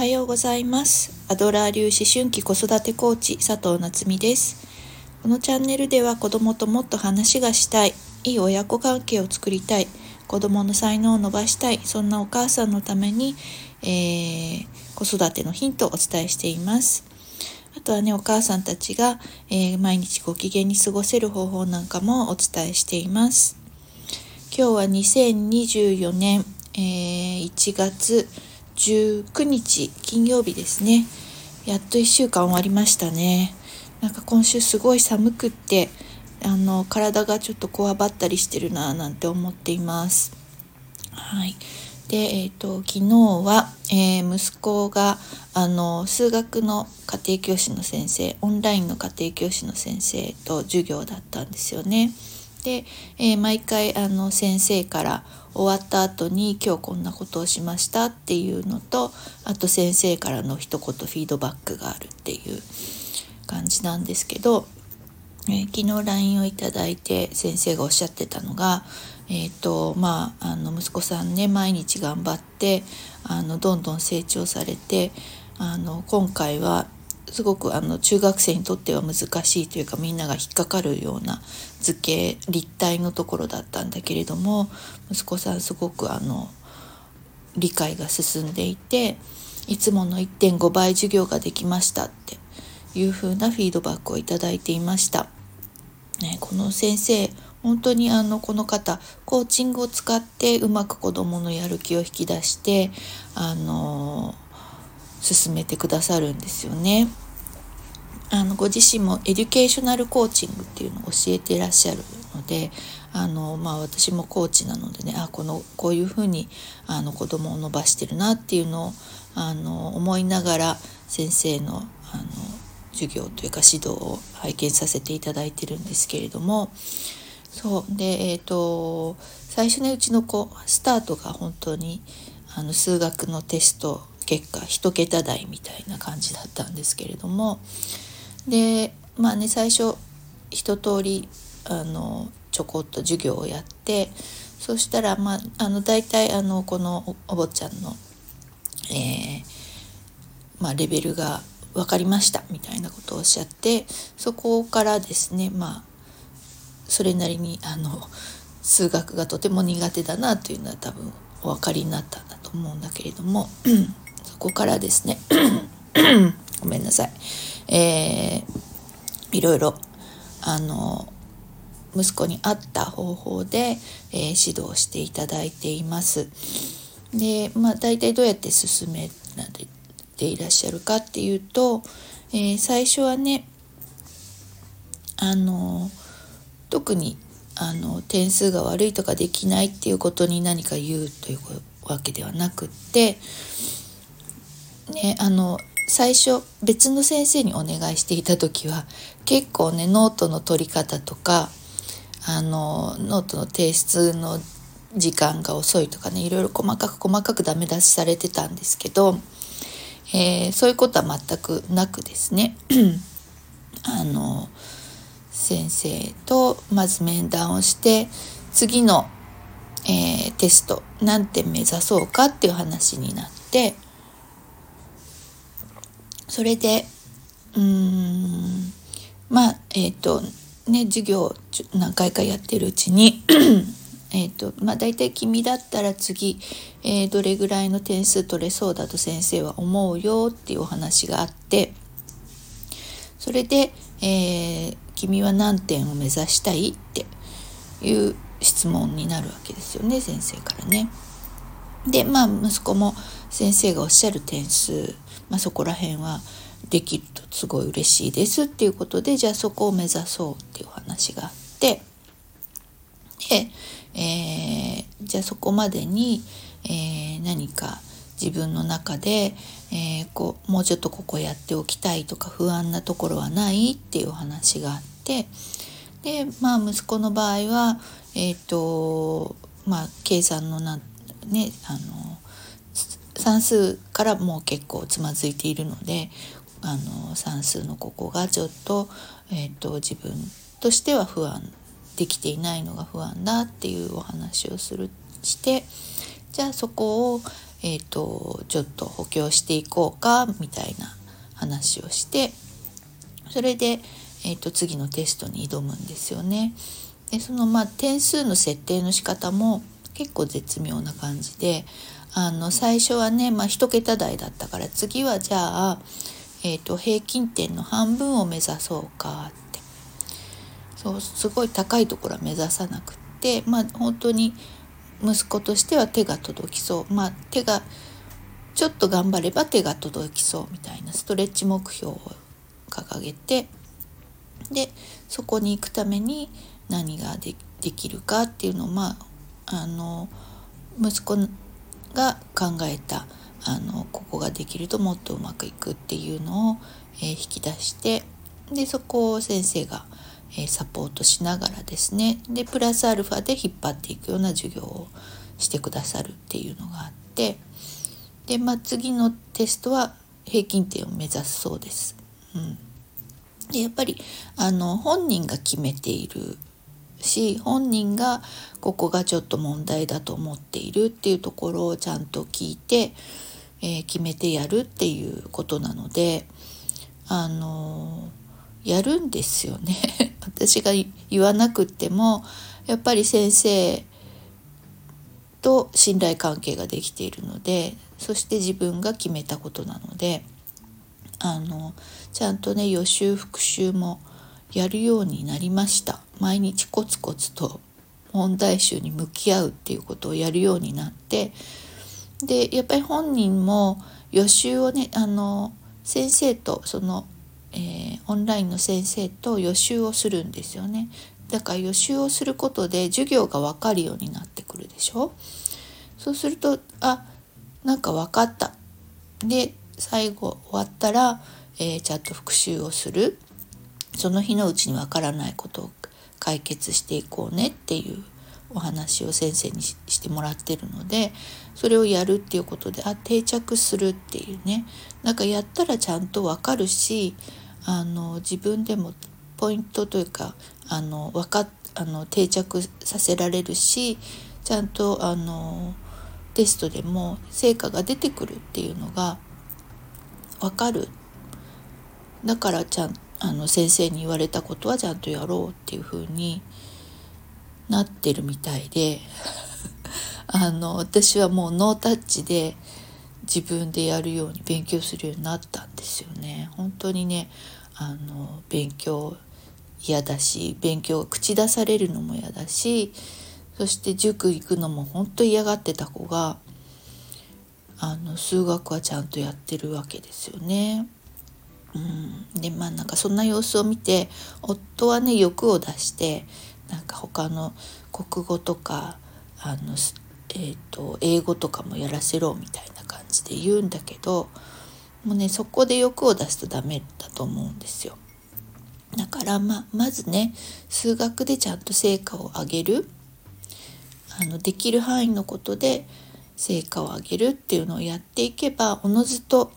はようございます。アドラー流思春期子育てコーチ佐藤夏実です。このチャンネルでは子供ともっと話がしたいいい親子関係を作りたい子供の才能を伸ばしたいそんなお母さんのために、えー、子育てのヒントをお伝えしています。あとはねお母さんたちが、えー、毎日ご機嫌に過ごせる方法なんかもお伝えしています。今日は2024年、えー、1月19日金曜日ですね。やっと1週間終わりましたね。なんか今週すごい寒くってあの体がちょっとこわばったりしてるななんて思っています。はい。で、えーと、昨日は、えー、息子があの数学の家庭教師の先生オンラインの家庭教師の先生と授業だったんですよね。で、えー、毎回あの先生から終わった後に今日こんなことをしましたっていうのとあと先生からの一言フィードバックがあるっていう感じなんですけど、えー、昨日 LINE をいただいて先生がおっしゃってたのがえーとまあ、あの息子さんね毎日頑張ってあのどんどん成長されてあの今回はすごくあの中学生にとっては難しいというかみんなが引っかかるような図形立体のところだったんだけれども息子さんすごくあの理解が進んでいていつもの1.5倍授業ができましたっていう風なフィードバックをいただいていました。ね、この先生本当にあのこの方コーチングを使ってうまく子どものやる気を引き出してあの進めてくださるんですよね。あのご自身も educational coaching っていうのを教えていらっしゃるのであの、まあ、私もコーチなのでねあこのこういうふうにあの子供を伸ばしてるなっていうのをあの思いながら先生のあの授業というか指導を拝見させていただいてるんですけれどもそうでえっ、ー、と最初ねうちの子スタートが本当にあの数学のテスト結果1桁台みたいな感じだったんですけれどもでまあね最初一通りあのちょこっと授業をやってそしたらまああの大体あのこのお坊ちゃんの、えー、まあ、レベルが分かりましたみたいなことをおっしゃってそこからですねまあそれなりにあの数学がとても苦手だなというのは多分お分かりになったんだと思うんだけれども そこからですね ごめんなさい、えー、いろいろあの息子に合った方法で、えー、指導していただいています。でまあ大体どうやって進めていらっしゃるかっていうと、えー、最初はねあの特にあの点数が悪いとかできないっていうことに何か言うというわけではなくって、ね、あの最初別の先生にお願いしていた時は結構ねノートの取り方とかあのノートの提出の時間が遅いとかねいろいろ細かく細かくダメ出しされてたんですけど、えー、そういうことは全くなくですね。あの先生とまず面談をして次の、えー、テスト何点目指そうかっていう話になってそれでうーんまあえっ、ー、とね授業何回かやってるうちに えっとまあ大体君だったら次、えー、どれぐらいの点数取れそうだと先生は思うよっていうお話があってそれで、えー、君は何点を目指したい?」っていう質問になるわけですよね先生からね。でまあ息子も先生がおっしゃる点数、まあ、そこら辺はできるとすごい嬉しいですっていうことでじゃあそこを目指そうっていう話があってで、えー、じゃあそこまでに、えー、何か自分の中で、えー、こうもうちょっとここやっておきたいとか不安なところはないっていう話があってでまあ息子の場合はえっ、ー、とまあ計算のなねあの算数からもう結構つまずいているのであの算数のここがちょっと,、えーと、自分としては不安できていないのが不安だっていうお話をするしてじゃあそこを、えーと、ちょっと補強していこうかみたいな話をしてそれで、えーと、次のテストに挑むんですよね。でそのまあ点数の設定の仕方も結構絶妙な感じであの最初はね、まあ、1桁台だったから次はじゃあ、えーと、平均点の半分を目指そうかって。そうすごい高いところは目指さなくってまあ本当に息子としては手が届きそう。まあ手がちょっと頑張れば手が届きそうみたいなストレッチ目標を掲げてでそこに行くために何ができるかっていうのをまああの息子が考えたあのここができるともっとうまくいくっていうのを、えー、引き出してでそこを先生が、えー、サポートしながらですねでプラスアルファで引っ張っていくような授業をしてくださるっていうのがあってで、まあ、次のテストは平均点を目指すそうです。うん、でやっぱりあの本人が決めているし本人がここがちょっと問題だと思っているっていうところをちゃんと聞いて、えー、決めてやるっていうことなのであのー、やるんですよね。私が言わなくってもやっぱり先生と信頼関係ができているのでそして自分が決めたことなのであのちゃんとね予習復習もやるようになりました。毎日コツコツと問題集に向き合うっていうことをやるようになってでやっぱり本人も予習をねあの先生とその、えー、オンラインの先生と予習をするんですよね。だから予習をすることで授業が分かるようになってくるでしょ。そうするとあなんか分かった。で最後終わったら、えー、ちゃんと復習をする。その日のうちにわからないことを解決していこうねっていうお話を先生にしてもらってるのでそれをやるっていうことであ定着するっていうね。なんかやったらちゃんとわかるしあの自分でもポイントというかあのわかあの定着させられるしちゃんとあのテストでも成果が出てくるっていうのがわかる。だからちゃんあの先生に言われたことはちゃんとやろうっていう風になってるみたいで あの私はもうノータッチで自分でやるように勉強するようになったんですよね。本当にねあの勉強嫌だし勉強口出されるのも嫌だしそして塾行くのも本当嫌がってた子があの数学はちゃんとやってるわけですよね。うん、でまあなんかそんな様子を見て夫はね欲を出してなんか他の国語とかあの、えーと、英語とかもやらせろみたいな感じで言うんだけどもうねそこで欲を出すとダメだと思うんですよ。だからままずね数学でちゃんと成果を上げるあのできる範囲のことで成果を上げるっていうのをやっていけばおのずと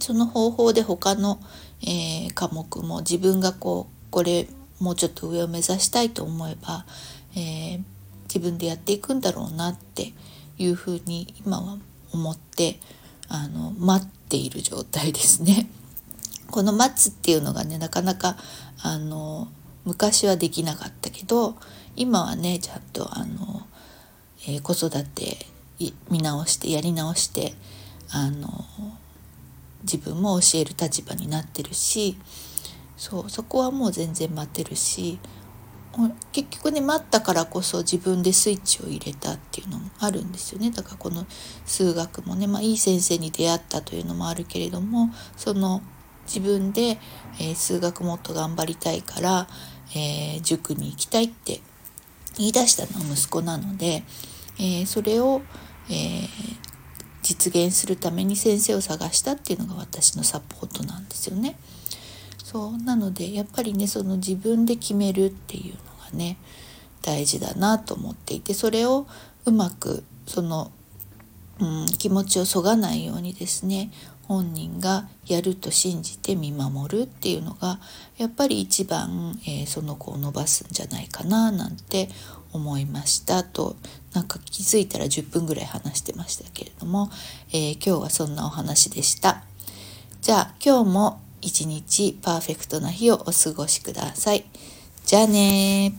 その方法で他の、えー、科目も自分がこうこれもうちょっと上を目指したいと思えば、えー、自分でやっていくんだろうなっていうふうに今は思ってあの待っている状態ですね。この待つっていうのがねなかなかあの昔はできなかったけど今はねちゃんとあの、えー、子育て見直してやり直してあの自分も教える立場になってるしそうそこはもう全然待てるし結局ね待ったからこそ自分でスイッチを入れたっていうのもあるんですよね。だからこの数学もね、まあ、いい先生に出会ったというのもあるけれどもその自分で、えー、数学もっと頑張りたいから、えー、塾に行きたいって言い出したのは息子なので、えー、それを、え実現するために先生を探したっていうのが私のサポートなんですよね。そうなのでやっぱりねその自分で決めるっていうのがね大事だなと思っていてそれをうまくその、うん、気持ちをそがないようにですね本人がやると信じて見守るっていうのがやっぱり一番、えー、その子を伸ばすんじゃないかななんて思いましたとなんか気づいたら10分ぐらい話してましたけれども、えー、今日はそんなお話でした。じゃあ今日も一日パーフェクトな日をお過ごしください。じゃあね